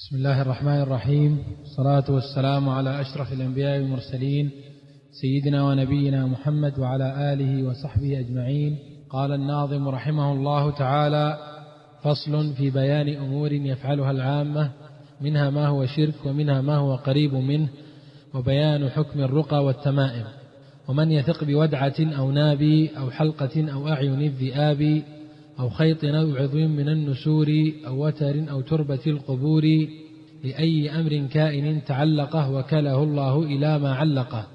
بسم الله الرحمن الرحيم. الصلاة والسلام على أشرف الأنبياء والمرسلين سيدنا ونبينا محمد وعلى آله وصحبه أجمعين. قال الناظم رحمه الله تعالى فصل في بيان أمور يفعلها العامة منها ما هو شرك ومنها ما هو قريب منه وبيان حكم الرقى والتمائم. ومن يثق بودعة أو نابي أو حلقة أو أعين الذئاب أو خيط أو عضو من النسور أو وتر أو تربة القبور لأي أمر كائن تعلقه وكله الله إلى ما علقه.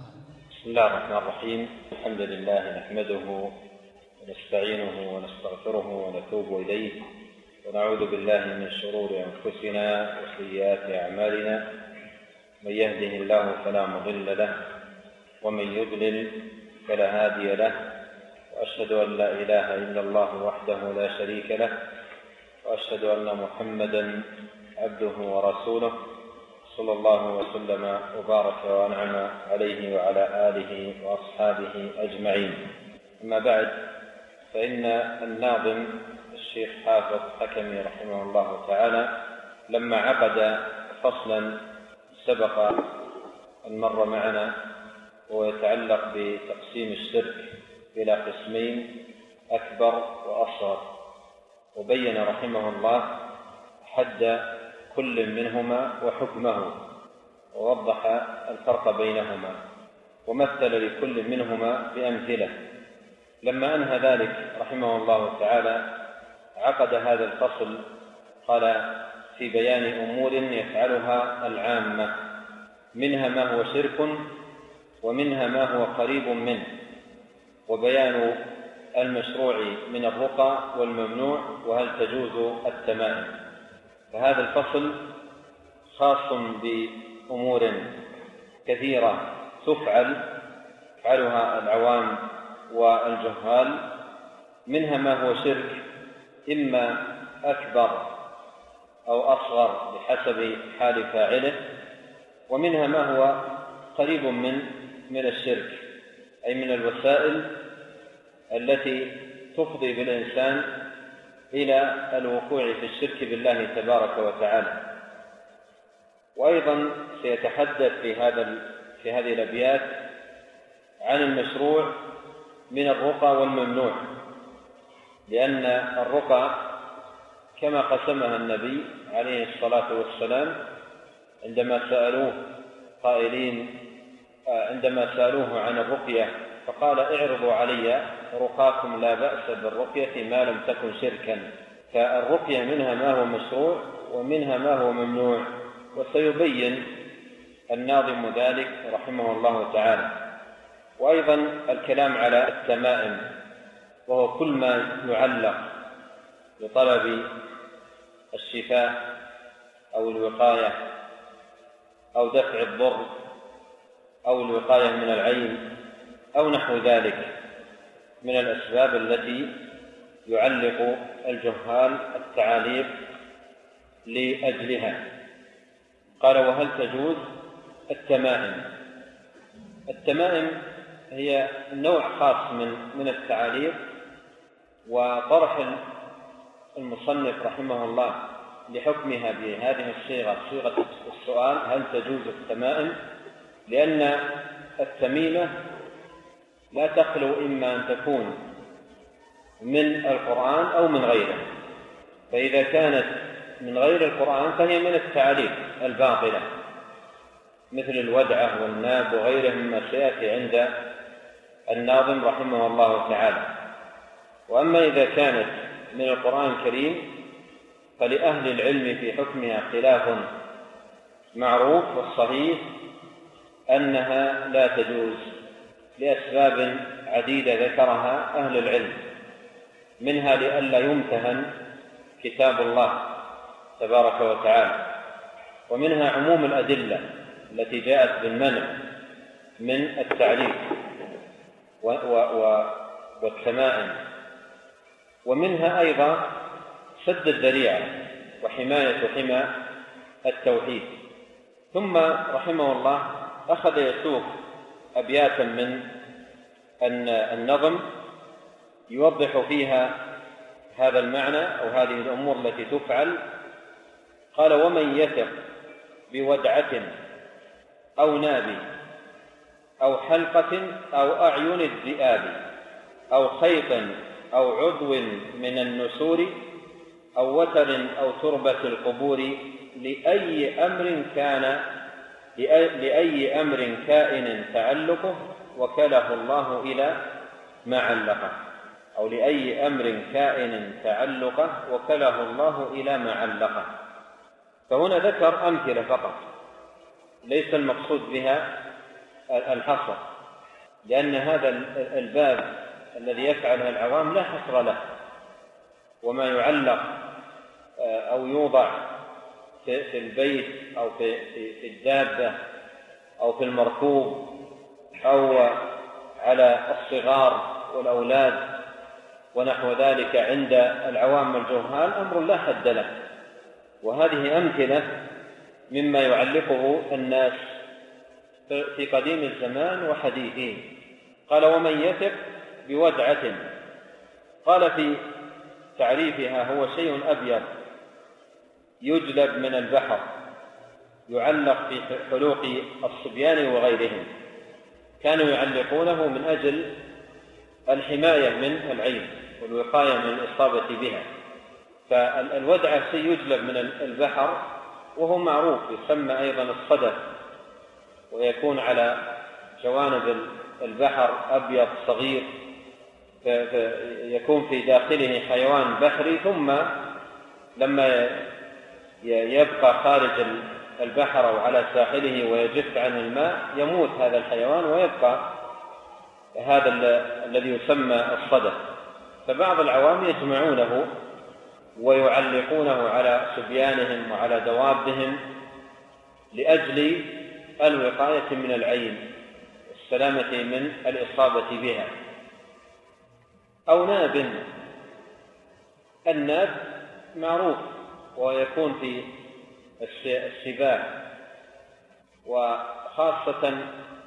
بسم الله الرحمن الرحيم. الحمد لله نحمده ونستعينه ونستغفره ونتوب إليه. ونعوذ بالله من شرور أنفسنا وسيئات أعمالنا. من يهده الله فلا مضل له ومن يضلل فلا هادي له. وأشهد أن لا إله إلا الله وحده لا شريك له وأشهد أن محمدا عبده ورسوله صلى الله وسلم وبارك وأنعم عليه وعلى آله وأصحابه أجمعين. أما بعد فإن الناظم الشيخ حافظ حكمي رحمه الله تعالى لما عقد فصلا سبق أن مر معنا ويتعلق بتقسيم الشرك إلى قسمين أكبر وأصغر. وبين رحمه الله حد كل منهما وحكمه ووضح الفرق بينهما ومثل لكل منهما بأمثلة. لما أنهى ذلك رحمه الله تعالى عقد هذا الفصل قال في بيان أمور يفعلها العامة منها ما هو شرك ومنها ما هو قريب منه. وبيان المشروع من الرقى والممنوع وهل تجوز التمائم. فهذا الفصل خاص بأمور كثيرة تفعل يفعلها العوام والجهال منها ما هو شرك إما أكبر أو أصغر بحسب حال فاعله ومنها ما هو قريب من من الشرك. أي من الوسائل التي تفضي بالإنسان إلى الوقوع في الشرك بالله تبارك وتعالى. وأيضا سيتحدث في هذا في هذه الأبيات عن المشروع من الرقى والممنوع لأن الرقى كما قسمها النبي عليه الصلاة والسلام عندما سألوه قائلين عندما سألوه عن الرقية فقال اعرضوا علي رقاكم لا بأس بالرقية ما لم تكن شركا فالرقية منها ما هو مشروع ومنها ما هو ممنوع وسيبين الناظم ذلك رحمه الله تعالى. وأيضا الكلام على التمائم وهو كل ما يعلق بطلب الشفاء أو الوقاية أو دفع الضر أو الوقاية من العين أو نحو ذلك من الأسباب التي يعلق الجهال التعاليق لأجلها. قال وهل تجوز التمائم؟ التمائم هي نوع خاص من من التعاليق وطرح المصنف رحمه الله لحكمها بهذه الصيغة صيغة السؤال هل تجوز التمائم؟ لأن التميمة لا تخلو إما أن تكون من القرآن أو من غيره. فإذا كانت من غير القرآن فهي من التعاليم الباطلة مثل الودعة والناب وغيره مما سيأتي عند الناظم رحمه الله تعالى. وأما إذا كانت من القرآن الكريم فلأهل العلم في حكمها خلاف معروف والصحيح أنها لا تجوز لأسباب عديدة ذكرها أهل العلم منها لئلا يمتهن كتاب الله تبارك وتعالى ومنها عموم الأدلة التي جاءت بالمنع من التعليم و و والتمائم ومنها أيضا سد الذريعة وحماية حمى التوحيد. ثم رحمه الله أخذ يسوق أبياتا من النظم يوضح فيها هذا المعنى أو هذه الأمور التي تفعل. قال ومن يثق بودعة أو ناب أو حلقة أو أعين الذئاب أو خيط أو عضو من النسور أو وتر أو تربة القبور لأي أمر كان لأي أمر كائن تعلقه وكله الله إلى ما علقه. أو لأي أمر كائن تعلقه وكله الله إلى ما علقه. فهنا ذكر أمثلة فقط. ليس المقصود بها الحصر. لأن هذا الباب الذي يفعله العوام لا حصر له. وما يعلق آه، أو يوضع في البيت أو في في الدابة أو في المركوب أو على الصغار والأولاد ونحو ذلك عند العوام الجهال أمر لا حد له. وهذه أمثلة مما يعلقه الناس في قديم الزمان وحديثه قال ومن يثق بودعة قال في تعريفها هو شيء أبيض. يجلب من البحر يعلق في حلوق الصبيان وغيرهم. كانوا يعلقونه من أجل الحماية من العين والوقاية من الإصابة بها. فالودعة شيء يجلب من البحر وهو معروف يسمى أيضا الصدف ويكون على جوانب البحر أبيض صغير يكون في داخله حيوان بحري ثم لما يبقى خارج البحر أو على ساحله ويجف عنه الماء يموت هذا الحيوان ويبقى هذا الذي يسمى الصدف. فبعض العوام يجمعونه ويعلقونه على صبيانهم وعلى دوابهم لأجل الوقاية من العين والسلامة من الإصابة بها. أو ناب. الناب معروف. ويكون في السباع وخاصة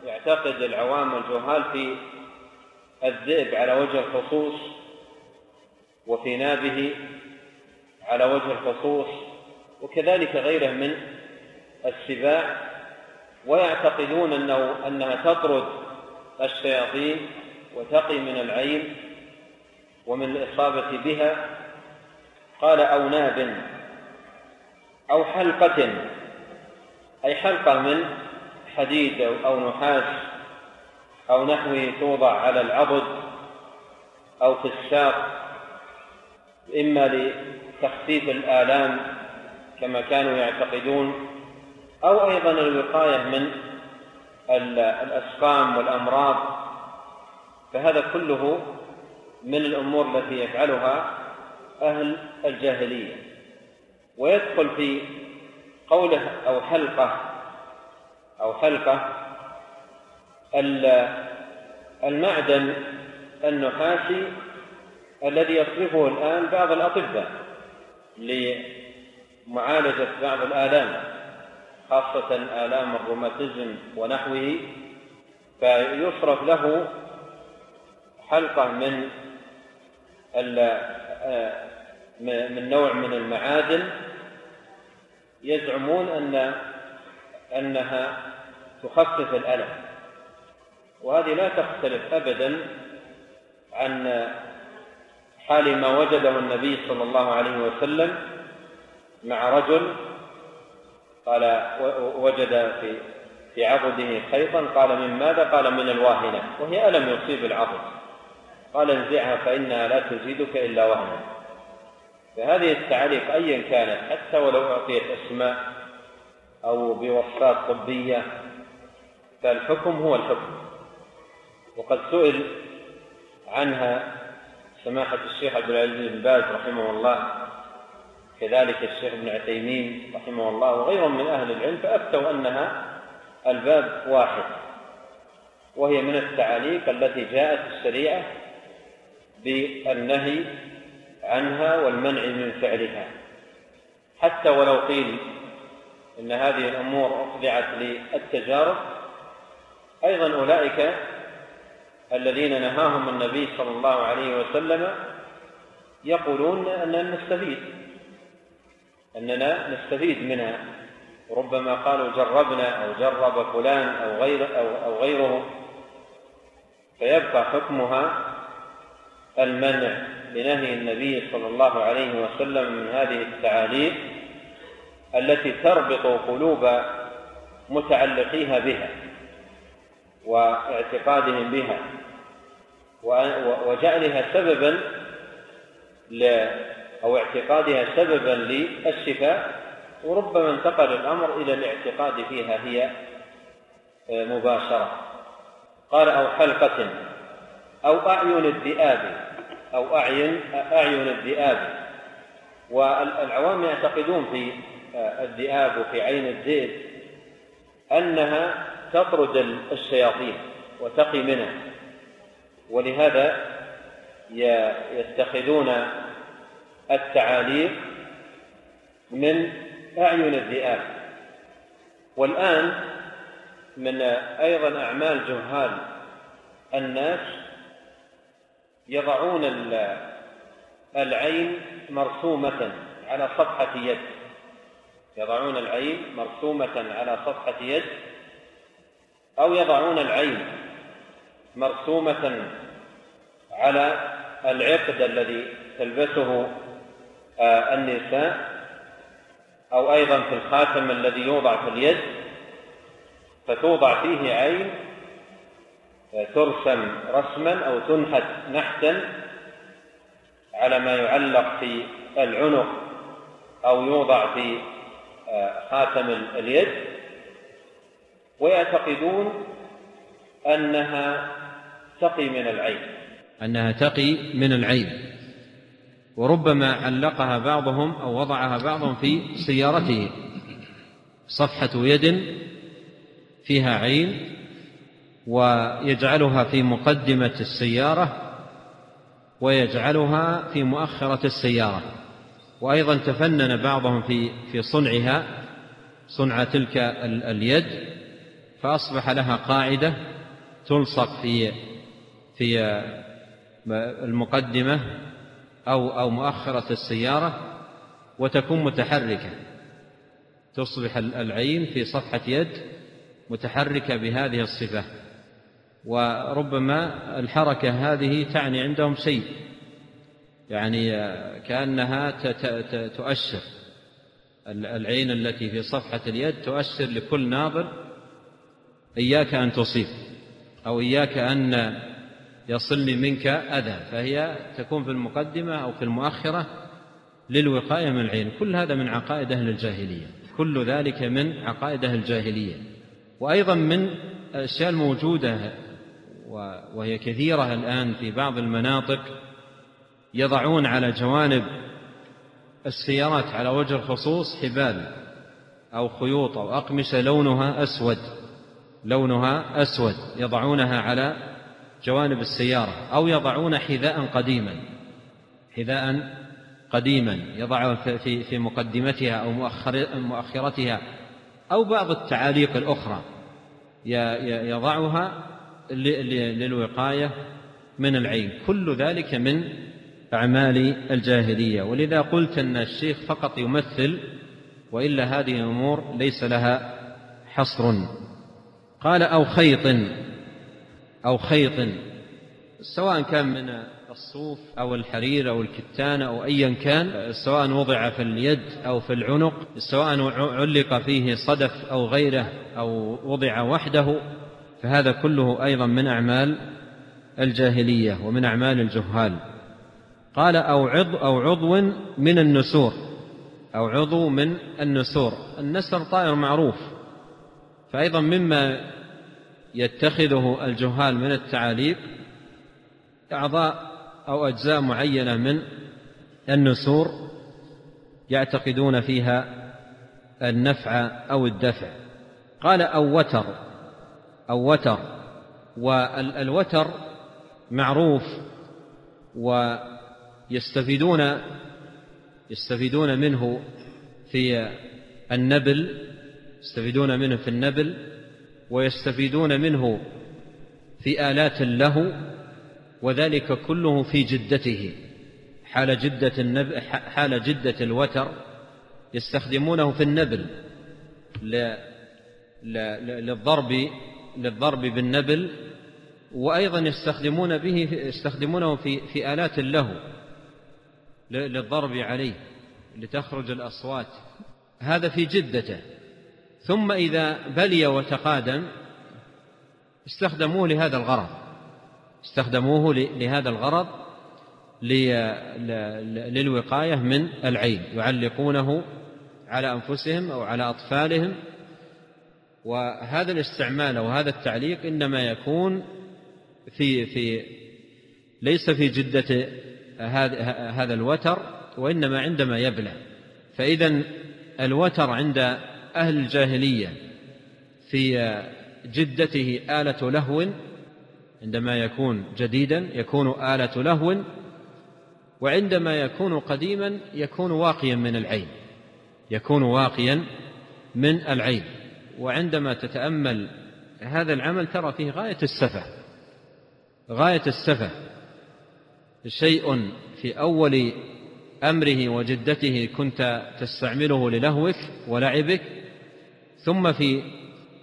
يعتقد العوام والجهال في الذئب على وجه الخصوص وفي نابه على وجه الخصوص وكذلك غيره من السباع ويعتقدون انه أنها تطرد الشياطين وتقي من العين ومن الإصابة بها. قال أو ناب. أو حلقة أي حلقة من حديد أو نحاس أو نحوه توضع على العضد أو في الساق إما لتخفيف الآلام كما كانوا يعتقدون أو أيضا الوقاية من الأسقام والأمراض. فهذا كله من الأمور التي يفعلها أهل الجاهلية. ويدخل في قوله أو حلقة أو حلقة المعدن النحاسي الذي يصرفه الآن بعض الأطباء لمعالجة بعض الآلام خاصة آلام الروماتيزم ونحوه فيصرف له حلقة من من نوع من المعادن يزعمون أن أنها تخفف الألم. وهذه لا تختلف أبدا عن حال ما وجده النبي صلى الله عليه وسلم مع رجل قال وجد في في عضده خيطا قال من ماذا؟ قال من الواهنة وهي ألم يصيب العضد. قال انزعها فإنها لا تزيدك إلا وهنا. فهذه التعليق أيا كانت حتى ولو أعطيت أسماء أو بوصفات طبية فالحكم هو الحكم. وقد سئل عنها سماحة الشيخ عبد العزيز بن باز رحمه الله كذلك الشيخ ابن عثيمين رحمه الله وغيرهم من أهل العلم فأفتوا أنها الباب واحد وهي من التعاليق التي جاءت الشريعة بالنهي عنها والمنع من فعلها. حتى ولو قيل إن هذه الأمور أخضعت للتجارب أيضا أولئك الذين نهاهم النبي صلى الله عليه وسلم يقولون أننا نستفيد أننا نستفيد منها. ربما قالوا جربنا أو جرب فلان أو غير أو, أو غيره فيبقى حكمها المنع. لنهي النبي صلى الله عليه وسلم من هذه التعاليق التي تربط قلوب متعلقيها بها واعتقادهم بها وجعلها سببا أو اعتقادها سببا للشفاء وربما انتقل الأمر إلى الاعتقاد فيها هي آه، مباشرة. قال أو حلقة أو أعين الذئاب. أو أعين أعين الذئاب. والعوام يعتقدون في آه، الذئاب وفي عين الذئب أنها تطرد الشياطين وتقي منها ولهذا يتخذون التعاليق من أعين الذئاب. والآن من أيضا أعمال جهال الناس يضعون العين مرسومة على صفحة يد. يضعون العين مرسومة على صفحة يد أو يضعون العين مرسومة على العقد الذي تلبسه آه، النساء أو أيضا في الخاتم الذي يوضع في اليد فتوضع فيه عين ترسم رسما أو تنحت نحتا على ما يعلق في العنق أو يوضع في آه، خاتم اليد. ويعتقدون أنها تقي من العين. أنها تقي من العين. وربما علقها بعضهم أو وضعها بعضهم في سيارته. صفحة يد فيها عين. ويجعلها في مقدمة السيارة ويجعلها في مؤخرة السيارة. وأيضا تفنن بعضهم في في صنعها صنع تلك اليد فأصبح لها قاعدة تلصق في في المقدمة أو أو مؤخرة السيارة وتكون متحركة. تصبح العين في صفحة يد متحركة بهذه الصفة. وربما الحركة هذه تعني عندهم شيء. يعني كأنها تؤشر العين التي في صفحة اليد تؤشر لكل ناظر إياك أن تصيب أو إياك أن يصلني منك أذى فهي تكون في المقدمة أو في المؤخرة للوقاية من العين. كل هذا من عقائد أهل الجاهلية. كل ذلك من عقائد أهل الجاهلية. وأيضا من الأشياء الموجودة وهي كثيرة الآن في بعض المناطق يضعون على جوانب السيارات على وجه الخصوص حبال أو خيوط أو أقمشة لونها أسود لونها أسود يضعونها على جوانب السيارة أو يضعون حذاء قديما حذاء قديما يضعه في في مقدمتها أو مؤخرتها أو بعض التعاليق الأخرى يضعها للوقاية من العين. كل ذلك من أعمال الجاهلية. ولذا قلت أن الشيخ فقط يمثل وإلا هذه الأمور ليس لها حصر. قال أو خيط أو خيط. سواء كان من الصوف أو الحرير أو الكتان أو أيا كان سواء وضع في اليد أو في العنق سواء علق فيه صدف أو غيره أو وضع وحده فهذا كله أيضا من أعمال الجاهلية ومن أعمال الجهال. قال أو عضو أو عضو من النسور. أو عضو من النسور. النسر طائر معروف. فأيضا مما يتخذه الجهال من التعاليق أعضاء أو أجزاء معينة من النسور يعتقدون فيها النفع أو الدفع. قال أو وتر. أو وتر. والوتر معروف ويستفيدون يستفيدون منه في النبل يستفيدون منه في النبل ويستفيدون منه في آلات له وذلك كله في جدته. حال جدة النب حال جدة الوتر يستخدمونه في النبل للضرب للضرب بالنبل وأيضا يستخدمون به يستخدمونه في في آلات اللهو للضرب عليه لتخرج الأصوات. هذا في جدته. ثم إذا بلي وتقادم استخدموه لهذا الغرض. استخدموه لهذا الغرض للوقاية من العين. يعلقونه على أنفسهم أو على أطفالهم وهذا الاستعمال أو هذا التعليق إنما يكون في في ليس في جدة هذا الوتر وإنما عندما يبلى فإذا الوتر عند أهل الجاهلية في جدته آلة لهو عندما يكون جديدا يكون آلة لهو وعندما يكون قديما يكون واقيا من العين. يكون واقيا من العين. وعندما تتأمل هذا العمل ترى فيه غاية السفة. غاية السفة. شيء في أول أمره وجدته كنت تستعمله للهوك ولعبك ثم في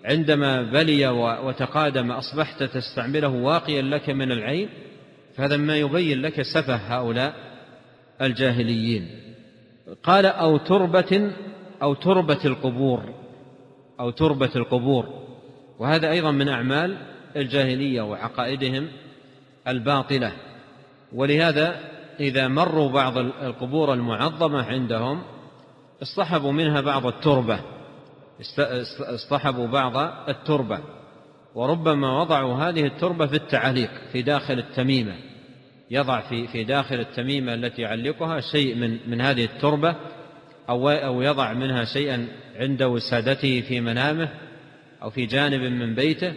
عندما بلي وتقادم أصبحت تستعمله واقيا لك من العين فهذا ما يبين لك سفه هؤلاء الجاهليين. قال أو تربة أو تربة القبور. أو تربة القبور. وهذا أيضا من أعمال الجاهلية وعقائدهم الباطلة. ولهذا إذا مروا بعض القبور المعظمة عندهم اصطحبوا منها بعض التربة. اصطحبوا بعض التربة. وربما وضعوا هذه التربة في التعليق في داخل التميمة. يضع في في داخل التميمة التي يعلقها شيء من من هذه التربة أو أو يضع منها شيئا عند وسادته في منامه أو في جانب من بيته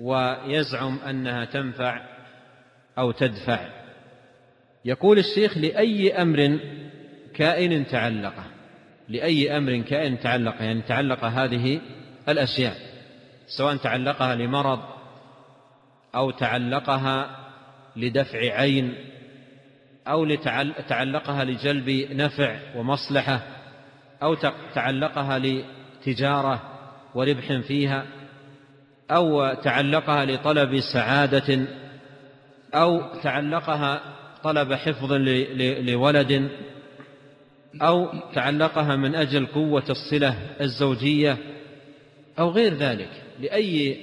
ويزعم أنها تنفع أو تدفع. يقول الشيخ لأي أمر كائن تعلقه لأي أمر كائن تعلق يعني تعلق هذه الأشياء سواء تعلقها لمرض أو تعلقها لدفع عين أو تعلقها لجلب نفع ومصلحة أو تعلقها لتجارة وربح فيها أو تعلقها لطلب سعادة أو تعلقها طلب حفظ لولد أو تعلقها من أجل قوة الصلة الزوجية أو غير ذلك لأي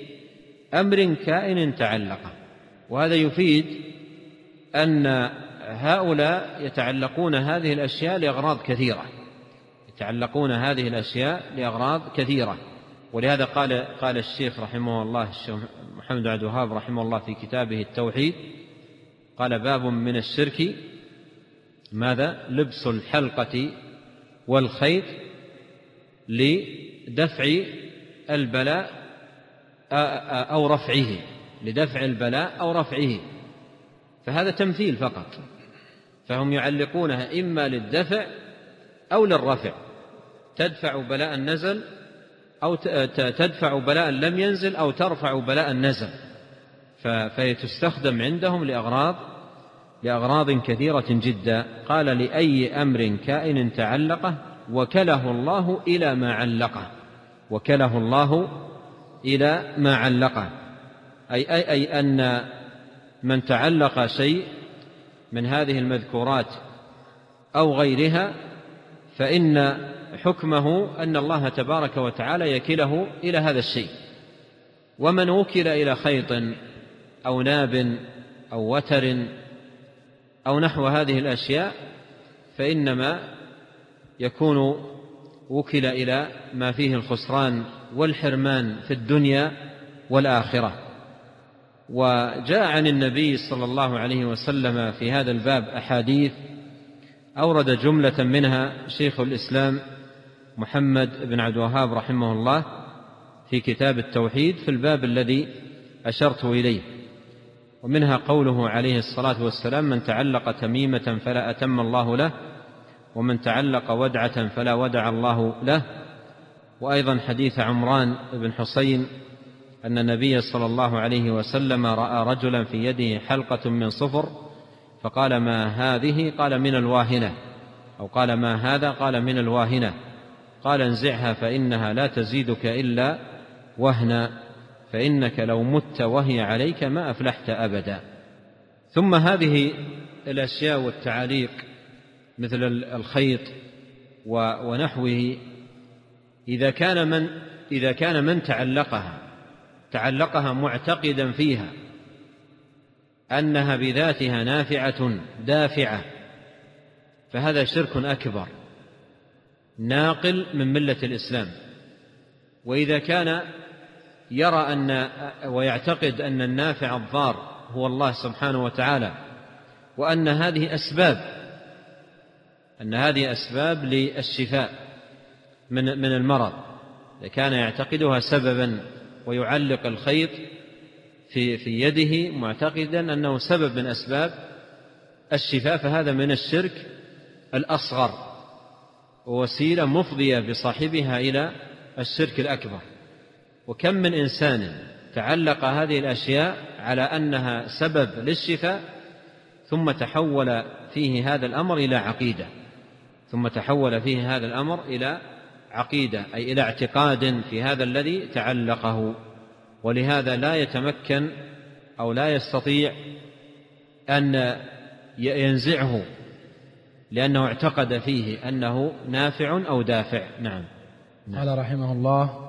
أمر كائن تعلق وهذا يفيد أن هؤلاء يتعلقون هذه الأشياء لأغراض كثيرة. يتعلقون هذه الأشياء لأغراض كثيرة. ولهذا قال قال الشيخ رحمه الله الشيخ محمد عبد الوهاب رحمه الله في كتابه التوحيد قال باب من الشرك ماذا؟ لبس الحلقة والخيط لدفع البلاء أو رفعه لدفع البلاء أو رفعه. فهذا تمثيل فقط. فهم يعلقونها إما للدفع أو للرفع. تدفع بلاء نزل أو تدفع بلاء لم ينزل أو ترفع بلاء نزل فهي تستخدم عندهم لأغراض لأغراض كثيرة جدا. قال لأي أمر كائن تعلقه وكله الله إلى ما علقه. وكله الله إلى ما علقه. أي, أي, أي أن من تعلق شيء من هذه المذكورات أو غيرها فإن حكمه أن الله تبارك وتعالى يكله إلى هذا الشيء. ومن وكل إلى خيط أو ناب أو وتر أو نحو هذه الأشياء فإنما يكون وكل إلى ما فيه الخسران والحرمان في الدنيا والآخرة. وجاء عن النبي صلى الله عليه وسلم في هذا الباب أحاديث أورد جملة منها شيخ الإسلام محمد بن عبد الوهاب رحمه الله في كتاب التوحيد في الباب الذي أشرت إليه ومنها قوله عليه الصلاة والسلام من تعلق تميمة فلا أتم الله له ومن تعلق ودعة فلا ودع الله له. وأيضا حديث عمران بن حسين أن النبي صلى الله عليه وسلم رأى رجلا في يده حلقة من صفر فقال ما هذه؟ قال من الواهنة. أو قال ما هذا؟ قال من الواهنة. قال انزعها فإنها لا تزيدك إلا وهنا فإنك لو مت وهي عليك ما أفلحت أبدا. ثم هذه الأشياء والتعاليق مثل الخيط ونحوه إذا كان من إذا كان من تعلقها تعلقها معتقدا فيها أنها بذاتها نافعة دافعة فهذا شرك أكبر ناقل من ملة الإسلام. وإذا كان يرى أن ويعتقد أن النافع الضار هو الله سبحانه وتعالى وأن هذه أسباب أن هذه أسباب للشفاء من من المرض كان يعتقدها سببا ويعلق الخيط في في يده معتقدا أنه سبب من أسباب الشفاء فهذا من الشرك الأصغر ووسيلة مفضية بصاحبها إلى الشرك الأكبر. وكم من إنسان تعلق هذه الأشياء على أنها سبب للشفاء ثم تحول فيه هذا الأمر إلى عقيدة ثم تحول فيه هذا الأمر إلى عقيدة أي إلى اعتقاد في هذا الذي تعلقه ولهذا لا يتمكن أو لا يستطيع أن ينزعه لأنه اعتقد فيه أنه نافع أو دافع نعم, نعم. قال رحمه الله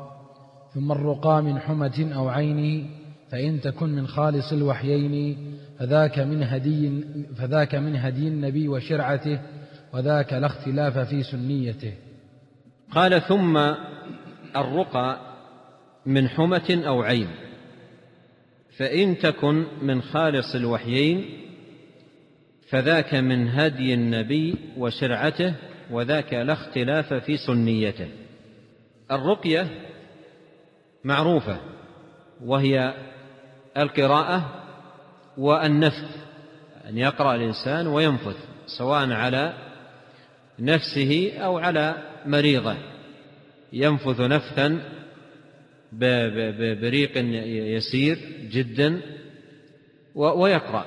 ثم الرقى من حمة أو عين فإن تكن من خالص الوحيين فذاك من هدي فذاك من هدي النبي وشرعته وذاك لا اختلاف في سنيته قال ثم الرقى من حمة أو عين. فإن تكن من خالص الوحيين فذاك من هدي النبي وشرعته وذاك لا اختلاف في سنيته. الرقية معروفة وهي القراءة والنفث أن يقرأ الإنسان وينفث سواء على نفسه أو على مريضة. ينفث نفثا بريق يسير جدا ويقرأ.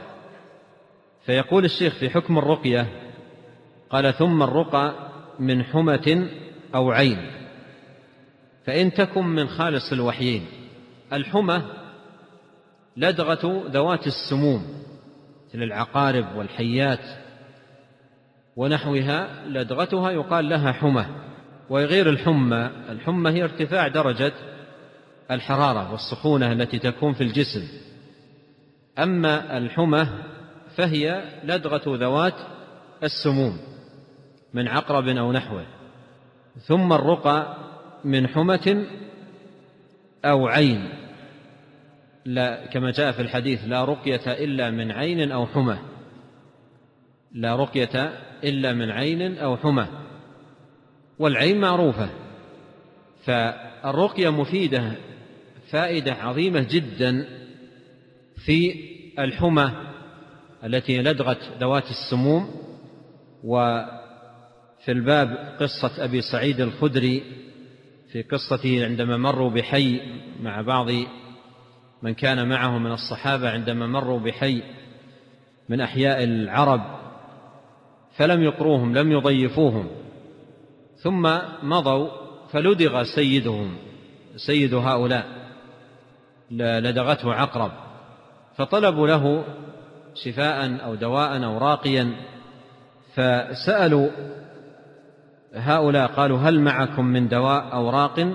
فيقول الشيخ في حكم الرقية قال ثم الرقى من حمة أو عين. فإن تكن من خالص الوحيين. الحمى لدغة ذوات السموم مثل العقارب والحيات ونحوها لدغتها يقال لها حمى. وغير الحمى. الحمى هي ارتفاع درجة الحرارة والسخونة التي تكون في الجسم. أما الحمى فهي لدغة ذوات السموم من عقرب أو نحوه. ثم الرقى من حمة أو عين. لا كما جاء في الحديث لا رقية إلا من عين أو حمى. لا رقية إلا من عين أو حمى. والعين معروفة. فالرقية مفيدة فائدة عظيمة جدا في الحمى التي لدغت ذوات السموم. وفي الباب قصة أبي سعيد الخدري في قصته عندما مروا بحي مع بعض من كان معه من الصحابة عندما مروا بحي من أحياء العرب فلم يقروهم لم يضيفوهم. ثم مضوا فلدغ سيدهم سيد هؤلاء لدغته عقرب فطلبوا له شفاء أو دواء أو راقيا فسألوا هؤلاء قالوا هل معكم من دواء أو راق؟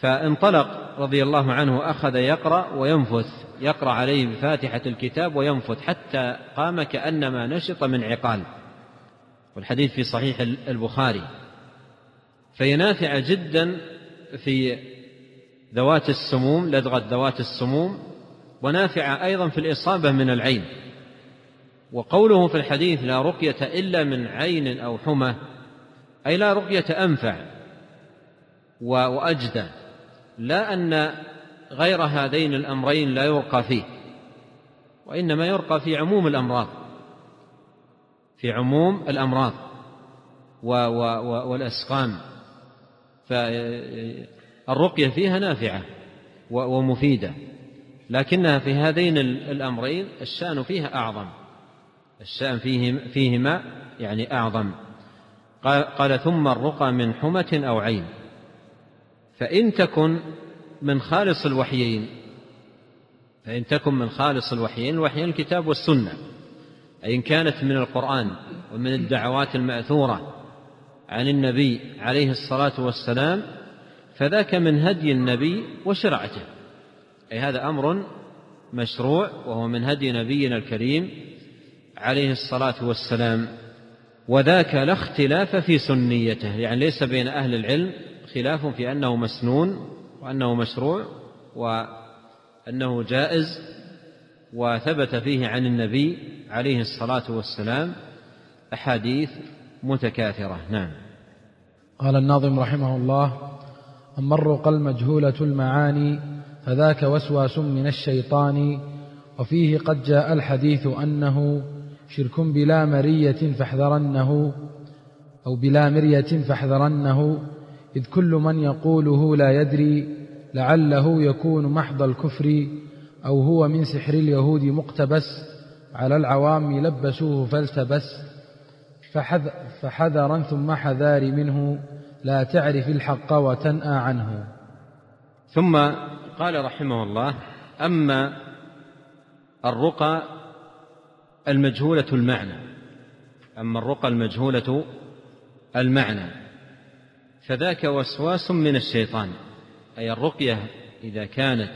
فانطلق رضي الله عنه أخذ يقرأ وينفث يقرأ عليه بفاتحة الكتاب وينفث حتى قام كأنما نشط من عقال. والحديث في صحيح البخاري. فهي نافعة جدا في ذوات السموم لدغة ذوات السموم ونافعة أيضا في الإصابة من العين. وقوله في الحديث لا رقية إلا من عين أو حمى أي لا رقية أنفع وأجدى لا أن غير هذين الأمرين لا يرقى فيه وإنما يرقى في عموم الأمراض في عموم الأمراض والأسقام. فالرقية فيها نافعة ومفيدة لكنها في هذين الأمرين الشأن فيها أعظم. الشأن فيهما يعني أعظم. قال, قال ثم الرقى من حمة أو عين. فإن تكن من خالص الوحيين فإن تكن من خالص الوحيين الوحيين الكتاب والسنة. أي إن كانت من القرآن ومن الدعوات المأثورة عن النبي عليه الصلاة والسلام فذاك من هدي النبي وشرعته. أي هذا أمر مشروع وهو من هدي نبينا الكريم عليه الصلاة والسلام. وذاك لا اختلاف في سنيته يعني ليس بين أهل العلم خلاف في أنه مسنون وأنه مشروع وأنه جائز وثبت فيه عن النبي عليه الصلاة والسلام أحاديث متكاثرة. نعم. قال الناظم رحمه الله أما الرقى المجهولة المعاني فذاك وسواس من الشيطان وفيه قد جاء الحديث أنه شرك بلا مرية فاحذرنه أو بلا مرية فاحذرنه إذ كل من يقوله لا يدري لعله يكون محض الكفر أو هو من سحر اليهود مقتبس على العوام لبسوه فالتبس. فحذرا ثم حذار منه لا تعرف الحق وتنأى عنه. ثم قال رحمه الله أما الرقى المجهولة المعنى. أما الرقى المجهولة المعنى. فذاك وسواس من الشيطان أي الرقية إذا كانت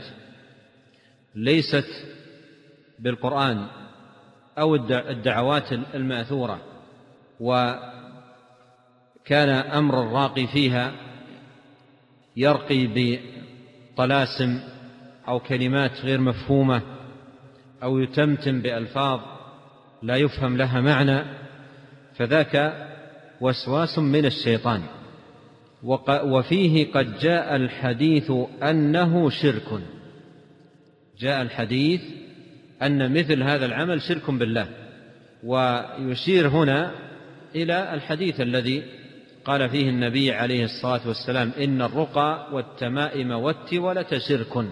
ليست بالقرآن أو الدعوات المأثورة. وكان أمر الراقي فيها يرقي بطلاسم أو كلمات غير مفهومة أو يتمتم بألفاظ لا يفهم لها معنى فذاك وسواس من الشيطان. وفيه قد جاء الحديث أنه شرك. جاء الحديث أن مثل هذا العمل شرك بالله. ويشير هنا إلى الحديث الذي قال فيه النبي عليه الصلاة والسلام إن الرقى والتمائم والتولة شرك.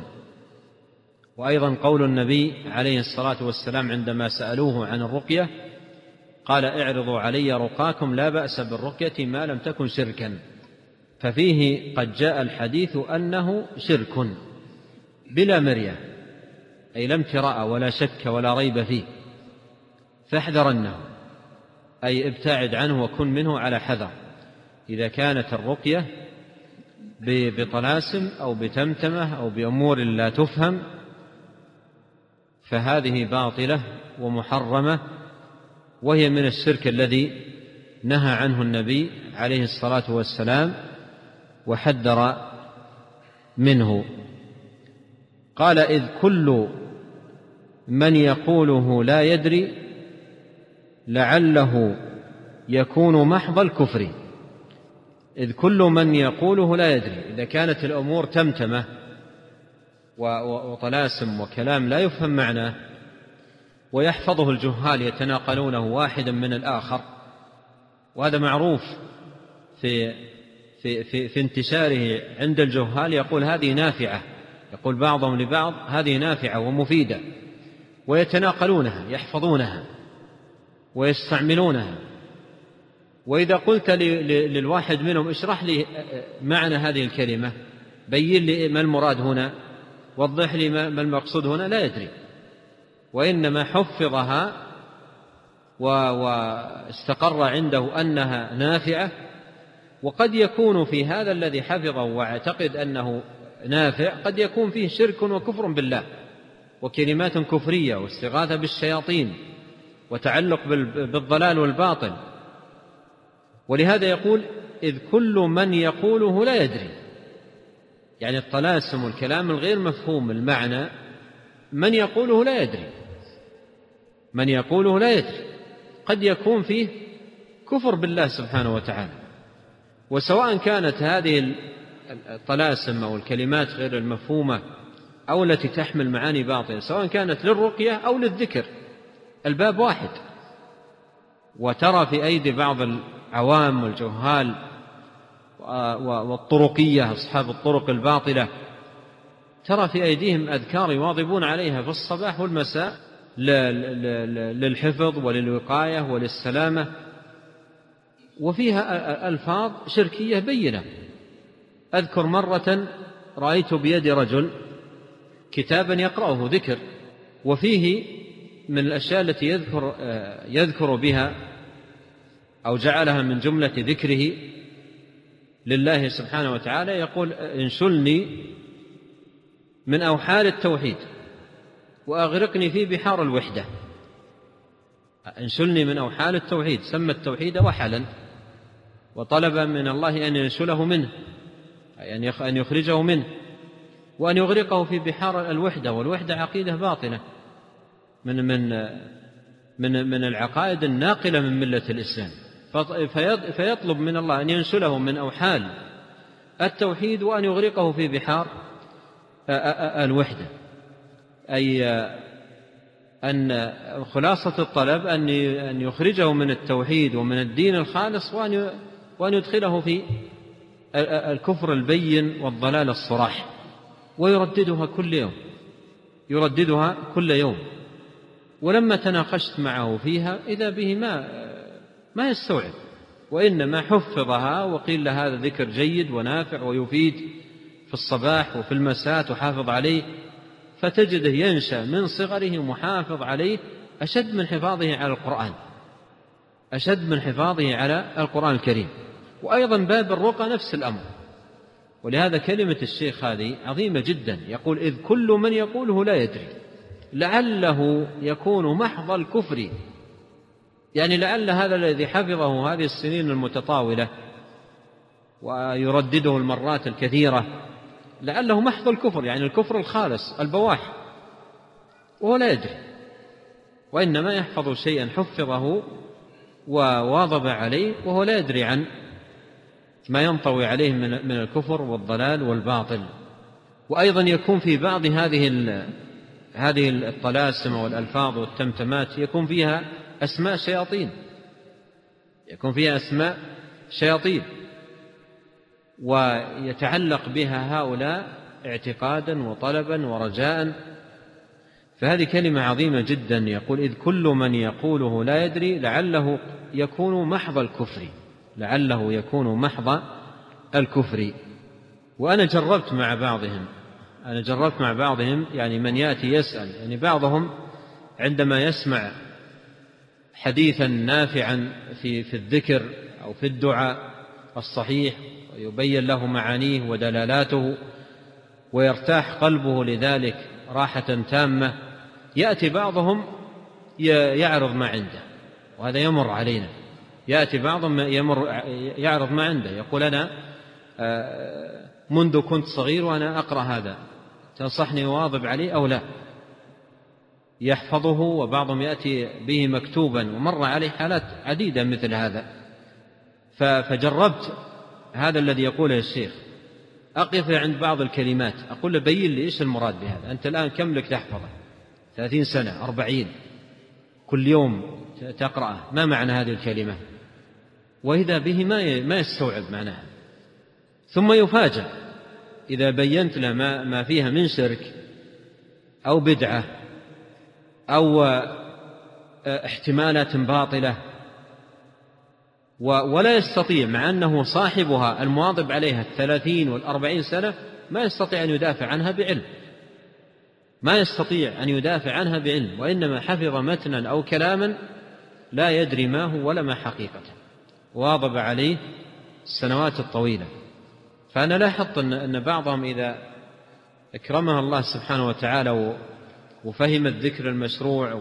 وأيضا قول النبي عليه الصلاة والسلام عندما سألوه عن الرقية قال اعرضوا علي رقاكم لا بأس بالرقية ما لم تكن شركا. ففيه قد جاء الحديث أنه شرك بلا مرية أي لم امتراء ولا شك ولا ريب فيه فاحذرنه أي ابتعد عنه وكن منه على حذر. إذا كانت الرقية بطلاسم أو بتمتمة أو بأمور لا تفهم فهذه باطلة ومحرمة وهي من الشرك الذي نهى عنه النبي عليه الصلاة والسلام وحذر منه. قال إذ كل من يقوله لا يدري لعله يكون محض الكفر. إذ كل من يقوله لا يدري إذا كانت الأمور تمتمة وطلاسم وكلام لا يفهم معناه ويحفظه الجهال يتناقلونه واحدا من الآخر. وهذا معروف في في في, في انتشاره عند الجهال يقول هذه نافعة. يقول بعضهم لبعض هذه نافعة ومفيدة ويتناقلونها يحفظونها. ويستعملونها وإذا قلت للواحد منهم اشرح لي معنى هذه الكلمة. بين لي ما المراد هنا وضح لي ما المقصود هنا لا يدري. وإنما حفظها واستقر عنده أنها نافعة. وقد يكون في هذا الذي حفظه واعتقد أنه نافع قد يكون فيه شرك وكفر بالله وكلمات كفرية واستغاثة بالشياطين. وتعلق بالضلال والباطل. ولهذا يقول إذ كل من يقوله لا يدري. يعني الطلاسم والكلام الغير مفهوم المعنى من يقوله لا يدري. من يقوله لا يدري. قد يكون فيه كفر بالله سبحانه وتعالى. وسواء كانت هذه الطلاسم أو الكلمات غير المفهومة أو التي تحمل معاني باطلة سواء كانت للرقية أو للذكر. الباب واحد. وترى في أيدي بعض العوام والجهال والطرقية أصحاب الطرق الباطلة. ترى في أيديهم أذكار يواظبون عليها في الصباح والمساء للحفظ وللوقاية وللسلامة. وفيها ألفاظ شركية بينة. أذكر مرة رأيت بيد رجل كتابا يقرأه ذكر وفيه من الأشياء التي يذكر يذكر بها أو جعلها من جملة ذكره لله سبحانه وتعالى يقول انشلني من أوحال التوحيد وأغرقني في بحار الوحدة. انشلني من أوحال التوحيد سمى التوحيد وحلا وطلب من الله أن ينشله منه أي أن يخرجه منه وأن يغرقه في بحار الوحدة والوحدة عقيدة باطلة. من من من من العقائد الناقلة من ملة الإسلام. فيطلب من الله أن ينشله من أوحال التوحيد وأن يغرقه في بحار الوحدة. أي أن خلاصة الطلب أن أن يخرجه من التوحيد ومن الدين الخالص وأن وأن يدخله في الكفر البين والضلال الصراح. ويرددها كل يوم. يرددها كل يوم. ولما تناقشت معه فيها إذا به ما ما يستوعب وإنما حفظها وقيل له هذا ذكر جيد ونافع ويفيد في الصباح وفي المساء تحافظ عليه فتجده ينشأ من صغره محافظ عليه أشد من حفاظه على القرآن أشد من حفاظه على القرآن الكريم وأيضا باب الرقى نفس الأمر. ولهذا كلمة الشيخ هذه عظيمة جدا يقول إذ كل من يقوله لا يدري. لعله يكون محض الكفر. يعني لعل هذا الذي حفظه هذه السنين المتطاولة ويردده المرات الكثيرة لعله محض الكفر يعني الكفر الخالص البواح وهو لا يدري. وإنما يحفظ شيئا حفظه وواظب عليه وهو لا يدري عن ما ينطوي عليه من الكفر والضلال والباطل. وأيضا يكون في بعض هذه هذه الطلاسم والألفاظ والتمتمات يكون فيها أسماء شياطين. يكون فيها أسماء شياطين. ويتعلق بها هؤلاء اعتقادا وطلبا ورجاء. فهذه كلمة عظيمة جدا. يقول إذ كل من يقوله لا يدري لعله يكون محض الكفر. لعله يكون محض الكفر. وأنا جربت مع بعضهم أنا جربت مع بعضهم يعني من يأتي يسأل يعني بعضهم عندما يسمع حديثا نافعا في في الذكر أو في الدعاء الصحيح ويبين له معانيه ودلالاته ويرتاح قلبه لذلك راحة تامة يأتي بعضهم يعرض ما عنده وهذا يمر علينا. يأتي بعضهم يمر يعرض ما عنده يقول أنا آه، منذ كنت صغير وأنا أقرأ هذا. تنصحني واظب عليه أو لا؟ يحفظه وبعضهم يأتي به مكتوبا ومر عليه حالات عديدة مثل هذا. فجربت هذا الذي يقوله الشيخ. أقف عند بعض الكلمات أقول له بين لي إيش المراد بهذا؟ أنت الآن كم لك تحفظه؟ ثلاثين سنة أربعين. كل يوم تقرأه. ما معنى هذه الكلمة؟ وإذا به ما ما يستوعب معناها. ثم يفاجأ. إذا بينت له ما, ما فيها من شرك أو بدعة أو احتمالات باطلة ولا يستطيع مع أنه صاحبها المواظب عليها الثلاثين والأربعين سنة ما يستطيع أن يدافع عنها بعلم. ما يستطيع أن يدافع عنها بعلم وإنما حفظ متنا أو كلاما لا يدري ما هو ولا ما حقيقته. واظب عليه السنوات الطويلة. فأنا لاحظت أن بعضهم إذا أكرمها الله سبحانه وتعالى وفهم الذكر المشروع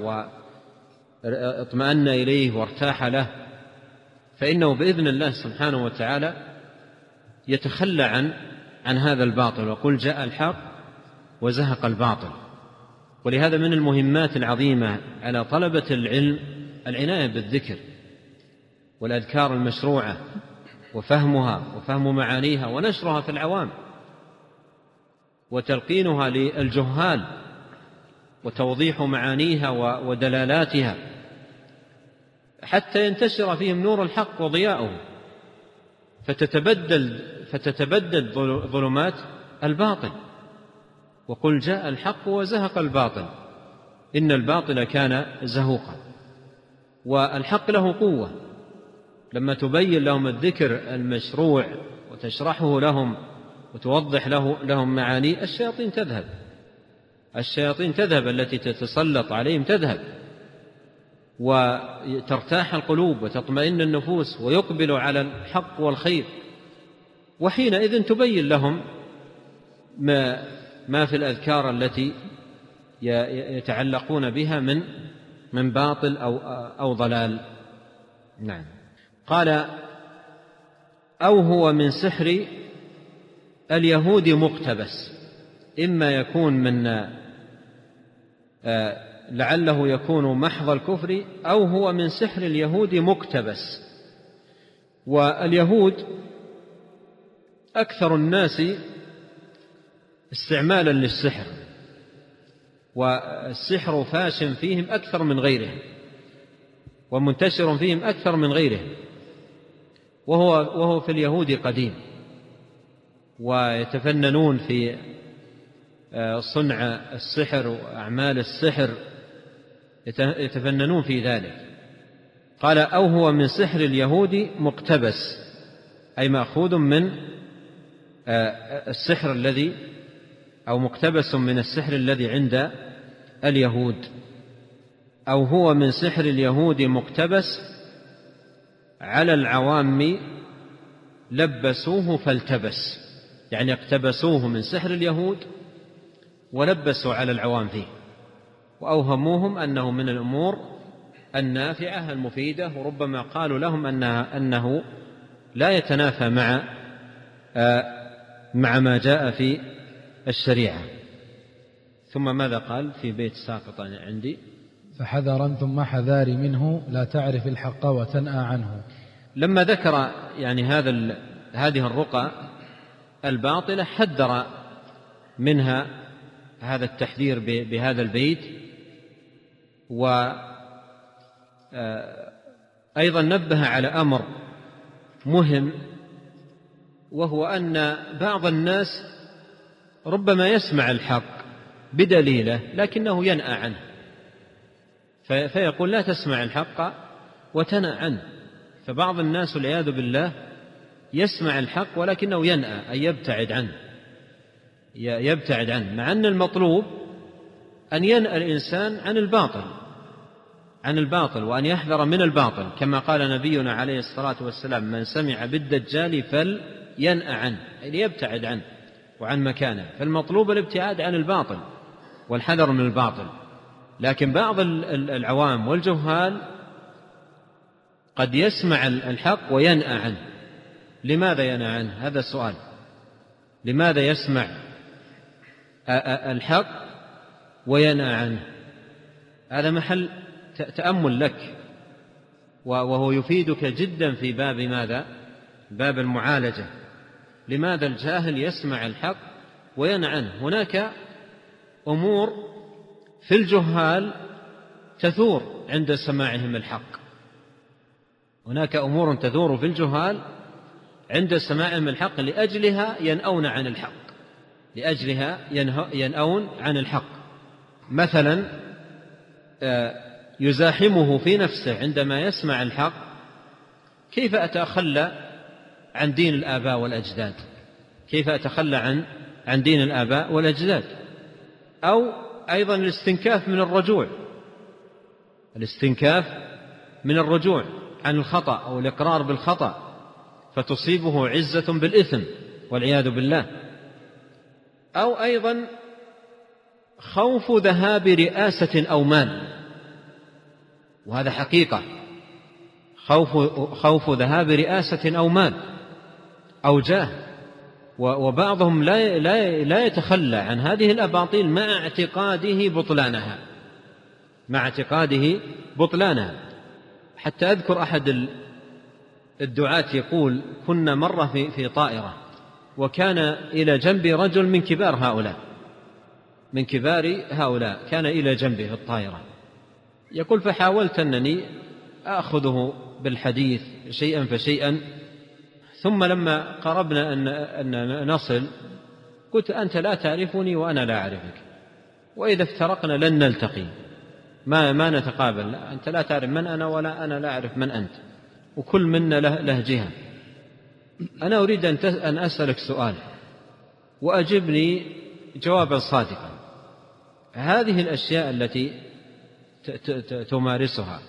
واطمأن إليه وارتاح له فإنه بإذن الله سبحانه وتعالى يتخلى عن عن هذا الباطل وقل جاء الحق وزهق الباطل. ولهذا من المهمات العظيمة على طلبة العلم العناية بالذكر والأذكار المشروعة. وفهمها وفهم معانيها ونشرها في العوام وتلقينها للجهال وتوضيح معانيها ودلالاتها حتى ينتشر فيهم نور الحق وضياؤه. فتتبدل فتتبدل ظلمات الباطل. وقل جاء الحق وزهق الباطل. إن الباطل كان زهوقا. والحق له قوة. لما تبين لهم الذكر المشروع وتشرحه لهم وتوضح له لهم معانيه الشياطين تذهب. الشياطين تذهب التي تتسلط عليهم تذهب. وترتاح القلوب وتطمئن النفوس ويقبل على الحق والخير. وحينئذ تبين لهم ما ما في الأذكار التي يتعلقون بها من من باطل أو أو ضلال. نعم. قال أو هو من سحر اليهود مقتبس إما يكون من آه، لعله يكون محض الكفر أو هو من سحر اليهود مقتبس. واليهود أكثر الناس استعمالا للسحر والسحر فاش فيهم أكثر من غيرهم ومنتشر فيهم أكثر من غيرهم وهو وهو في اليهود قديم. ويتفننون في آه، صنع السحر وأعمال السحر يتفننون في ذلك. قال أو هو من سحر اليهود مقتبس أي مأخوذ من آه، السحر الذي أو مقتبس من السحر الذي عند اليهود. أو هو من سحر اليهود مقتبس على العوام لبسوه فالتبس يعني اقتبسوه من سحر اليهود ولبسوا على العوام فيه وأوهموهم أنه من الأمور النافعة المفيدة وربما قالوا لهم أنها أنه لا يتنافى مع آه، مع ما جاء في الشريعة. ثم ماذا قال في بيت ساقط عندي؟ فحذرا ثم حذار منه لا تعرف الحق وتنأى عنه. لما ذكر يعني هذا هذه الرقى الباطلة حذر منها هذا التحذير بهذا البيت. وأيضا آه، نبه على أمر مهم وهو أن بعض الناس ربما يسمع الحق بدليله لكنه ينأى عنه. فيقول لا تسمع الحق وتنأ عنه. فبعض الناس والعياذ بالله يسمع الحق ولكنه ينأى أي يبتعد عنه. يبتعد عنه مع أن المطلوب أن ينأى الإنسان عن الباطل عن الباطل وأن يحذر من الباطل. كما قال نبينا عليه الصلاة والسلام من سمع بالدجال فلينأى عنه. أي يبتعد عنه وعن مكانه. فالمطلوب الابتعاد عن الباطل والحذر من الباطل. لكن بعض العوام والجهال قد يسمع الحق وينأى عنه. لماذا ينأى عنه؟ هذا السؤال. لماذا يسمع الحق وينأى عنه؟ هذا محل تأمل لك. وهو يفيدك جدا في باب ماذا؟ باب المعالجة. لماذا الجاهل يسمع الحق وينأى عنه؟ هناك أمور في الجهال تثور عند سماعهم الحق. هناك أمور تثور في الجهال عند سماعهم الحق لأجلها ينأون عن الحق. لأجلها ينأون عن الحق. مثلا آه، يزاحمه في نفسه عندما يسمع الحق كيف أتخلى عن دين الآباء والأجداد؟ كيف أتخلى عن عن دين الآباء والأجداد؟ أو أيضا الاستنكاف من الرجوع. الاستنكاف من الرجوع عن الخطأ أو الإقرار بالخطأ فتصيبه عزة بالإثم والعياذ بالله. أو أيضا خوف ذهاب رئاسة أو مال. وهذا حقيقة. خوف خوف ذهاب رئاسة أو مال. أو جاه. وبعضهم لا لا لا يتخلى عن هذه الأباطيل مع اعتقاده بطلانها. مع اعتقاده بطلانها. حتى أذكر أحد الدعاة يقول كنا مرة في في طائرة وكان إلى جنبي رجل من كبار هؤلاء. من كبار هؤلاء كان إلى جنبي في الطائرة. يقول فحاولت أنني آخذه بالحديث شيئا فشيئا ثم لما قربنا أن, أن نصل قلت أنت لا تعرفني وأنا لا أعرفك. وإذا افترقنا لن نلتقي. ما ما نتقابل. أنت لا تعرف من أنا ولا أنا لا أعرف من أنت. وكل منا له, له جهة. أنا أريد أن أسألك سؤال. وأجبني جوابا صادقا. هذه الأشياء التي تمارسها.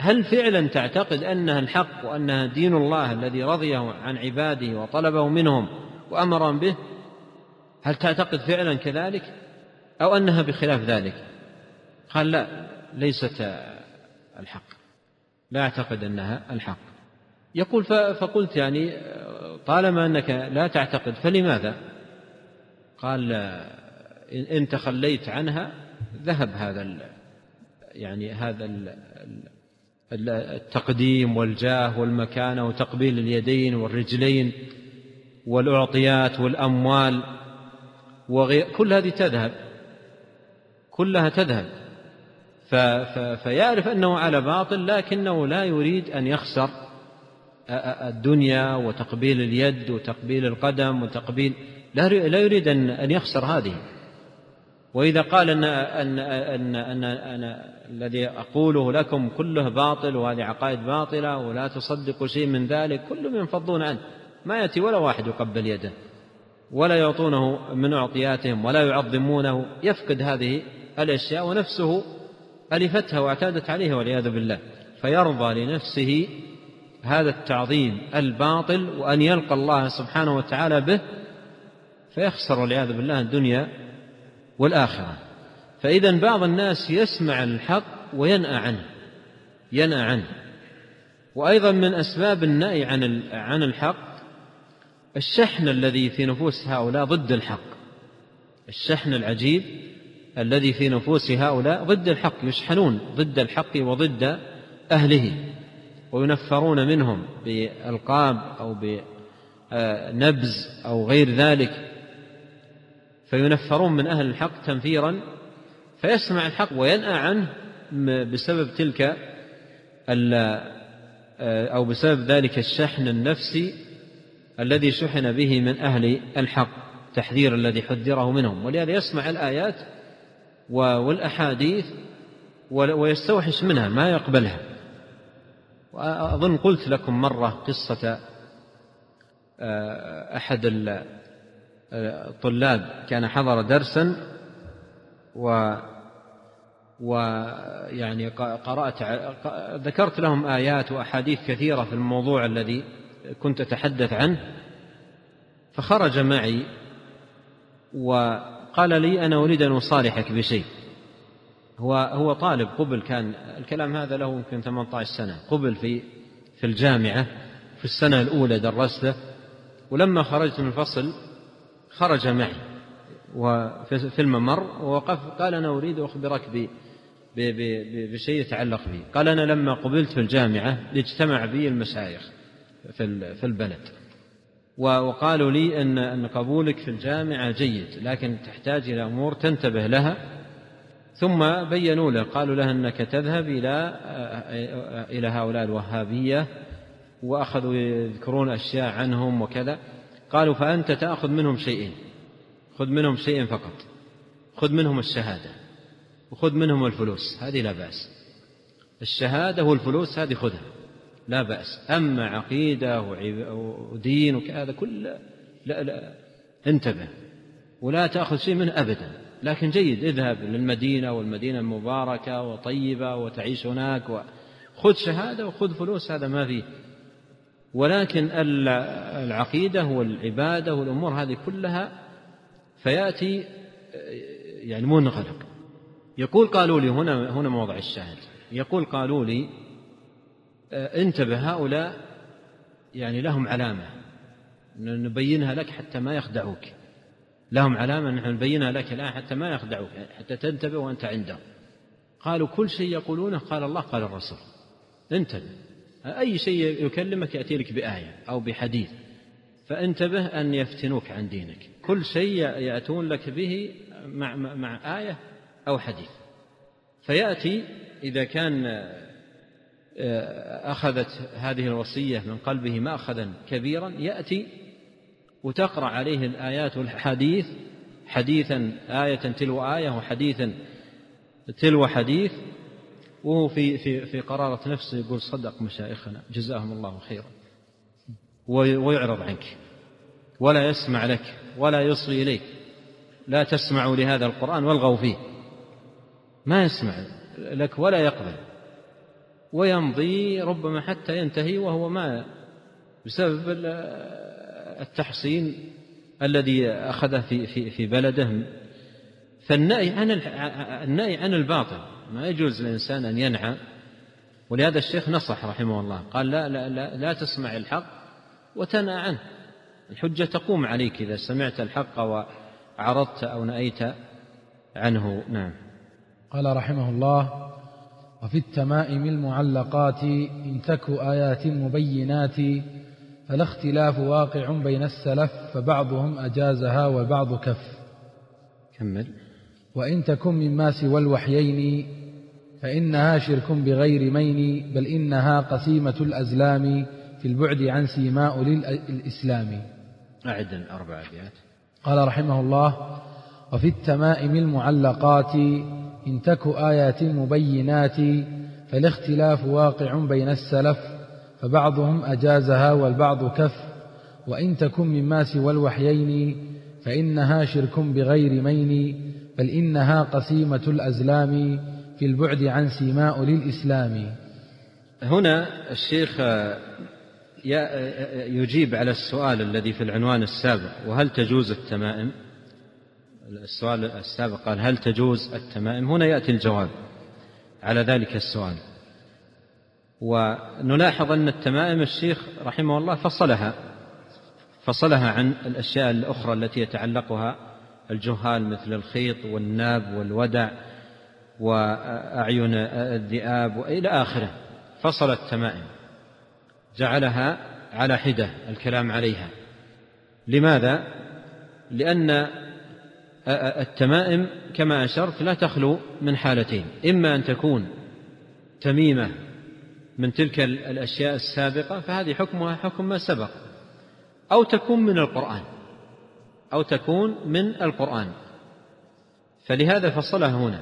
هل فعلا تعتقد أنها الحق وأنها دين الله الذي رضيه عن عباده وطلبه منهم وأمرهم به؟ هل تعتقد فعلا كذلك؟ أو أنها بخلاف ذلك؟ قال لا ليست الحق. لا أعتقد أنها الحق. يقول فقلت يعني طالما أنك لا تعتقد فلماذا؟ قال إن تخليت عنها ذهب هذا يعني هذا التقديم والجاه والمكانة وتقبيل اليدين والرجلين والأعطيات والأموال وغير كل هذه تذهب. كلها تذهب. فيعرف أنه على باطل لكنه لا يريد أن يخسر الدنيا وتقبيل اليد وتقبيل القدم وتقبيل لا يريد أن يخسر هذه. وإذا قال أن, أن, أن, أن, أن الذي أقوله لكم كله باطل وهذه عقائد باطلة ولا تصدقوا شيء من ذلك كلهم ينفضون عنه. ما يأتي ولا واحد يقبل يده. ولا يعطونه من أعطياتهم ولا يعظمونه. يفقد هذه الأشياء ونفسه ألفتها واعتادت عليها والعياذ بالله. فيرضى لنفسه هذا التعظيم الباطل وأن يلقى الله سبحانه وتعالى به فيخسر والعياذ بالله الدنيا والآخرة. فإذا بعض الناس يسمع الحق وينأى عنه ينأى عنه. وأيضا من أسباب النأي عن عن الحق الشحن الذي في نفوس هؤلاء ضد الحق. الشحن العجيب الذي في نفوس هؤلاء ضد الحق يشحنون ضد الحق وضد أهله وينفرون منهم بألقاب أو بنبز أو غير ذلك. فينفرون من أهل الحق تنفيرا فيسمع الحق وينأى عنه بسبب تلك أو بسبب ذلك الشحن النفسي الذي شحن به من أهل الحق تحذير الذي حذره منهم. ولهذا يسمع الآيات والأحاديث ويستوحش منها ما يقبلها. وأظن قلت لكم مرة قصة آه، أحد الطلاب كان حضر درسا و ويعني قرأت ذكرت لهم آيات وأحاديث كثيرة في الموضوع الذي كنت أتحدث عنه فخرج معي وقال لي أنا أريد أن أصالحك بشيء. هو هو طالب قبل كان الكلام هذا له يمكن 18 سنة قبل في في الجامعة في السنة الأولى درسته ولما خرجت من الفصل خرج معي وفي الممر ووقف قال أنا أريد أخبرك بشيء يتعلق بي. قال أنا لما قبلت في الجامعة اجتمع بي المشايخ في البلد. وقالوا لي أن أن قبولك في الجامعة جيد لكن تحتاج إلى أمور تنتبه لها. ثم بينوا له قالوا له أنك تذهب إلى إلى هؤلاء الوهابية وأخذوا يذكرون أشياء عنهم وكذا. قالوا فأنت تأخذ منهم شيئين. خذ منهم شيئين فقط. خذ منهم الشهادة. وخذ منهم الفلوس. هذه لا بأس. الشهادة والفلوس هذه خذها. لا بأس. أما عقيدة ودين وكذا كل لا لا انتبه. ولا تأخذ شيء منه أبدا. لكن جيد. اذهب للمدينة والمدينة المباركة وطيبة وتعيش هناك خذ شهادة وخذ فلوس. هذا ما فيه. ولكن العقيدة والعبادة والأمور هذه كلها فيأتي يعني منغلق يقول قالوا لي هنا هنا موضع الشاهد. يقول قالوا لي انتبه هؤلاء يعني لهم علامة. نبينها لك حتى ما يخدعوك. لهم علامة نحن نبينها لك الآن حتى ما يخدعوك حتى تنتبه وأنت عندهم. قالوا كل شيء يقولونه قال الله قال الرسول. انتبه. أي شيء يكلمك يأتي لك بآية أو بحديث فانتبه أن يفتنوك عن دينك. كل شيء يأتون لك به مع, مع آية أو حديث. فيأتي إذا كان آه، أخذت هذه الوصية من قلبه مأخذا كبيرا يأتي وتقرأ عليه الآيات والحديث حديثا آية تلو آية وحديثا تلو حديث وهو في في في قرارة نفسه يقول صدق مشايخنا جزاهم الله خيرا. ويعرض عنك. ولا يسمع لك ولا يصغي إليك. لا تسمعوا لهذا القرآن والغوا فيه. ما يسمع لك ولا يقبل. ويمضي ربما حتى ينتهي وهو ما بسبب التحصين الذي أخذه في في في بلده. فالنهي عن النهي عن الباطل. ما يجوز للإنسان أن ينعى ولهذا الشيخ نصح رحمه الله قال لا لا لا, لا تسمع الحق وتنأى عنه. الحجة تقوم عليك إذا سمعت الحق وعرضت أو نأيت عنه. نعم. قال رحمه الله وفي التمائم المعلقات إن تك آيات مبينات فلا اختلاف واقع بين السلف فبعضهم أجازها والبعض كف. كمل. وإن تكن مما سوى الوحيين فإنها شرك بغير مين بل إنها قسيمة الأزلام في البعد عن سيماء للإسلام. أعد الأربع أبيات قال رحمه الله وفي التمائم المعلقات إن تك آيات مبينات فالاختلاف واقع بين السلف فبعضهم أجازها والبعض كف. وإن تكن مما سوى الوحيين فإنها شرك بغير مين بل إنها قسيمة الأزلام في البعد عن سيماء للإسلام. هنا الشيخ يجيب على السؤال الذي في العنوان السابق وهل تجوز التمائم؟ السؤال السابق قال هل تجوز التمائم؟ هنا يأتي الجواب على ذلك السؤال. ونلاحظ أن التمائم الشيخ رحمه الله فصلها فصلها عن الأشياء الأخرى التي يتعلقها الجهال مثل الخيط والناب والودع وأعين الذئاب وإلى آخره. فصل التمائم. جعلها على حدة الكلام عليها. لماذا؟ لأن التمائم كما أشرت لا تخلو من حالتين. إما أن تكون تميمة من تلك الأشياء السابقة فهذه حكمها حكم ما سبق أو تكون من القرآن. أو تكون من القرآن. فلهذا فصلها هنا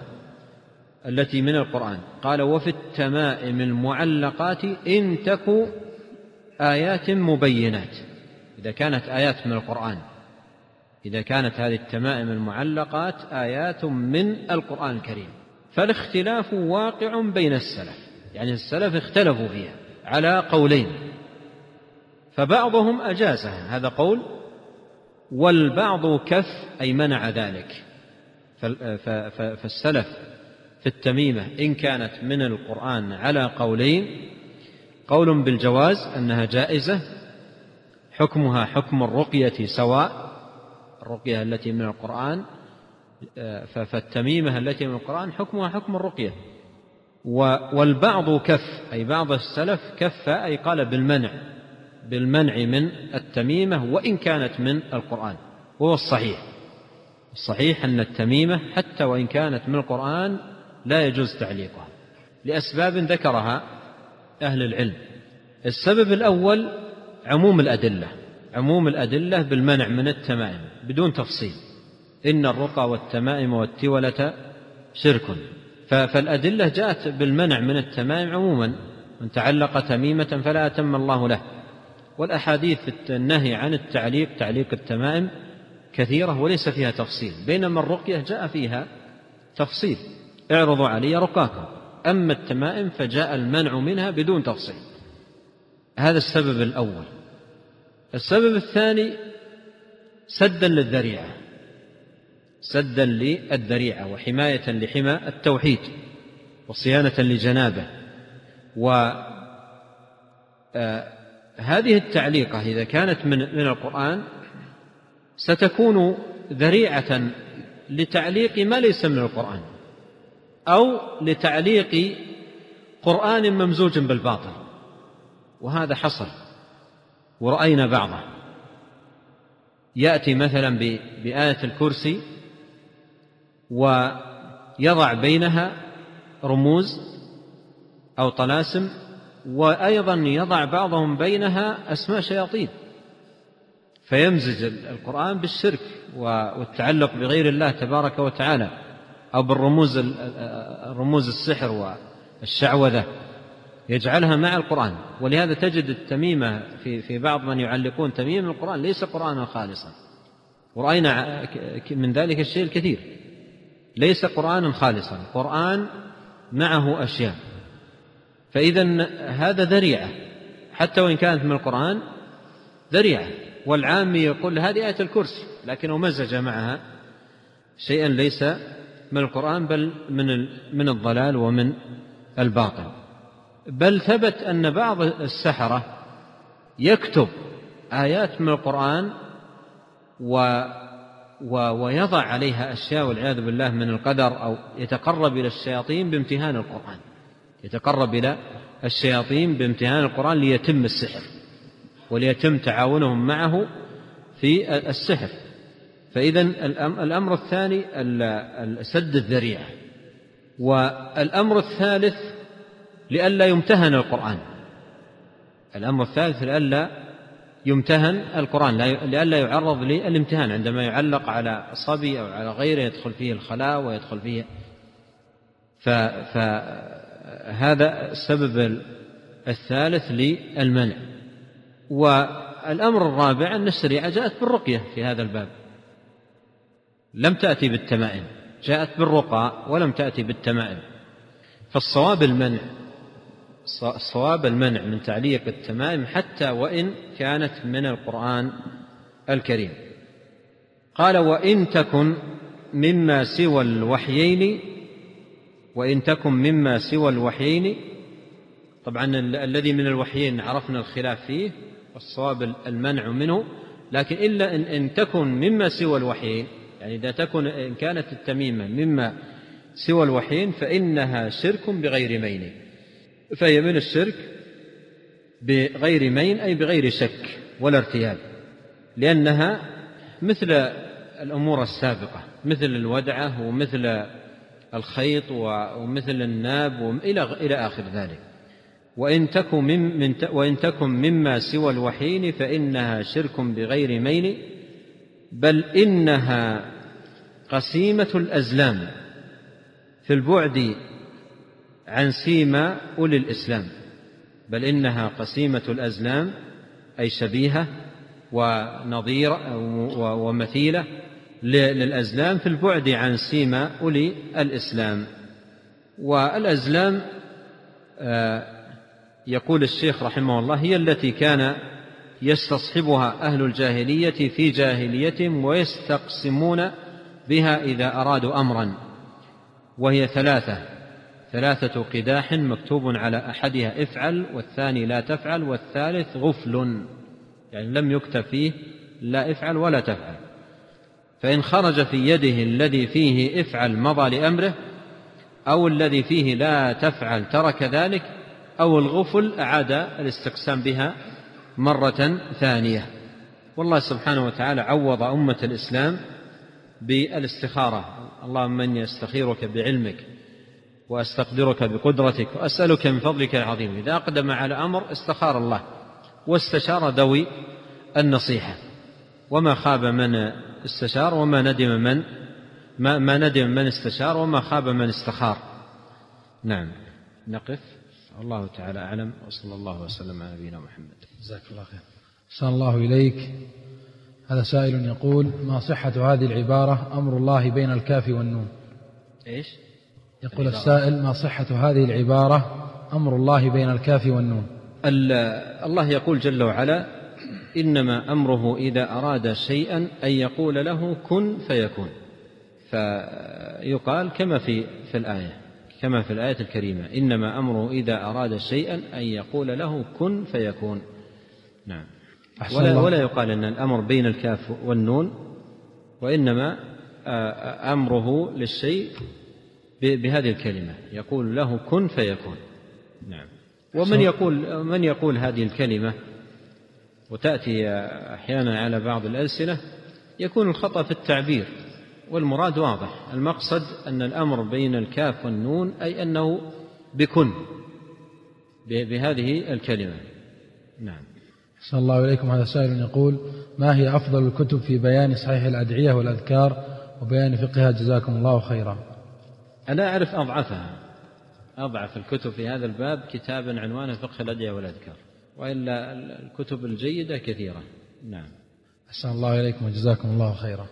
التي من القرآن. قال وفي التمائم المعلقات إن تك آيات مبينات. إذا كانت آيات من القرآن. إذا كانت هذه التمائم المعلقات آيات من القرآن الكريم. فالاختلاف واقع بين السلف. يعني السلف اختلفوا فيها على قولين. فبعضهم أجازها هذا قول والبعض كف أي منع ذلك. فالسلف في التميمة إن كانت من القرآن على قولين قول بالجواز أنها جائزة حكمها حكم الرقية سواء الرقية التي من القرآن فالتميمة التي من القرآن حكمها حكم الرقية. والبعض كف أي بعض السلف كف أي قال بالمنع. بالمنع من التميمة وإن كانت من القرآن وهو الصحيح. الصحيح أن التميمة حتى وإن كانت من القرآن لا يجوز تعليقها لأسباب ذكرها أهل العلم. السبب الأول عموم الأدلة عموم الأدلة بالمنع من التمائم بدون تفصيل. إن الرقى والتمائم والتولة شرك. فالأدلة جاءت بالمنع من التمائم عموما من تعلق تميمة فلا أتم الله له. والأحاديث النهي عن التعليق تعليق التمائم كثيرة وليس فيها تفصيل بينما الرقية جاء فيها تفصيل اعرضوا علي رقاكم أما التمائم فجاء المنع منها بدون تفصيل. هذا السبب الأول. السبب الثاني سدا للذريعة سدا للذريعة وحماية لحمى التوحيد وصيانة لجنابه و آه، هذه التعليقة إذا كانت من من القرآن ستكون ذريعة لتعليق ما ليس من القرآن أو لتعليق قرآن ممزوج بالباطل وهذا حصل ورأينا بعضه. يأتي مثلا بآية الكرسي ويضع بينها رموز أو طلاسم وأيضا يضع بعضهم بينها أسماء شياطين. فيمزج القرآن بالشرك والتعلق بغير الله تبارك وتعالى أو بالرموز رموز السحر الشعوذة يجعلها مع القرآن. ولهذا تجد التميمة في في بعض من يعلقون تميم القرآن ليس قرآنا خالصا. ورأينا من ذلك الشيء الكثير. ليس قرآنا خالصا. قرآن معه أشياء. فإذا هذا ذريعة. حتى وإن كانت من القرآن ذريعة. والعامي يقول هذه آية الكرسي لكنه مزج معها شيئا ليس من القرآن بل من من الضلال ومن الباطل. بل ثبت أن بعض السحرة يكتب آيات من القرآن و ويضع عليها أشياء والعياذ بالله من القدر أو يتقرب إلى الشياطين بامتهان القرآن. يتقرب إلى الشياطين بامتهان القرآن ليتم السحر وليتم تعاونهم معه في السحر. فإذا الأمر الثاني سد الذريعة والأمر الثالث لئلا يمتهن القرآن. الأمر الثالث لئلا يمتهن القرآن لئلا يعرض للامتهان. عندما يعلق على صبي أو على غيره يدخل فيه الخلاء ويدخل فيه فهذا السبب الثالث للمنع. والأمر الرابع أن الشريعة جاءت بالرقية في هذا الباب. لم تأتي بالتمائم جاءت بالرقى ولم تأتي بالتمائم. فالصواب المنع الصواب المنع من تعليق التمائم حتى وإن كانت من القرآن الكريم. قال وإن تكن مما سوى الوحيين وإن تكن مما سوى الوحيين طبعا الذي من الوحيين عرفنا الخلاف فيه والصواب المنع منه لكن إلا إن, إن تكن مما سوى الوحيين يعني إذا تكن إن كانت التميمة مما سوى الوحيين فإنها شرك بغير مين. فهي من الشرك بغير مين أي بغير شك ولا ارتياب لأنها مثل الأمور السابقة مثل الودعة ومثل الخيط ومثل الناب وإلى إلى آخر ذلك. وإن تكن من, من وإن تكن مما سوى الوحيين فإنها شرك بغير مين بل إنها قسيمة الأزلام في البعد عن سيما أولي الإسلام. بل إنها قسيمة الأزلام أي شبيهة ونظيرة ومثيلة للأزلام في البعد عن سيما أولي الإسلام. والأزلام آه، يقول الشيخ رحمه الله هي التي كان يستصحبها أهل الجاهلية في جاهليتهم ويستقسمون بها إذا أرادوا أمرا. وهي ثلاثة. ثلاثة قداح مكتوب على أحدها افعل والثاني لا تفعل والثالث غفل. يعني لم يكتب فيه لا افعل ولا تفعل. فإن خرج في يده الذي فيه افعل مضى لأمره أو الذي فيه لا تفعل ترك ذلك أو الغفل أعاد الاستقسام بها مرة ثانية. والله سبحانه وتعالى عوض أمة الإسلام بالاستخارة. اللهم إني أستخيرك بعلمك وأستقدرك بقدرتك وأسألك من فضلك العظيم. إذا أقدم على أمر استخار الله واستشار ذوي النصيحة. وما خاب من استشار وما ندم من ما, ما ندم من استشار وما خاب من استخار. نعم. نقف. الله تعالى أعلم. وصلى الله وسلم على نبينا محمد. جزاك الله خير. أحسن الله إليك. هذا سائل يقول ما صحة هذه العبارة أمر الله بين الكاف والنون؟ إيش؟ يقول العبارة. السائل ما صحة هذه العبارة أمر الله بين الكاف والنون؟ الله يقول جل وعلا إنما أمره إذا أراد شيئا أن يقول له كن فيكون. فيقال كما في في الآية كما في الآية الكريمة إنما أمره إذا أراد شيئا أن يقول له كن فيكون. نعم. ولا, ولا يقال أن الأمر بين الكاف والنون وإنما أمره للشيء بهذه الكلمة يقول له كن فيكون. نعم. ومن يقول من يقول هذه الكلمة؟ وتأتي أحيانا على بعض الألسنة يكون الخطأ في التعبير والمراد واضح المقصد أن الأمر بين الكاف والنون أي أنه بكن بهذه الكلمة. نعم. صلى الله إليكم هذا سائل يقول ما هي أفضل الكتب في بيان صحيح الأدعية والأذكار وبيان فقهها جزاكم الله خيرا. أنا أعرف أضعفها. أضعف الكتب في هذا الباب كتابا عنوانه فقه الأدعية والأذكار. وإلا الكتب الجيدة كثيرة. نعم. أحسن الله إليكم وجزاكم الله خيرا.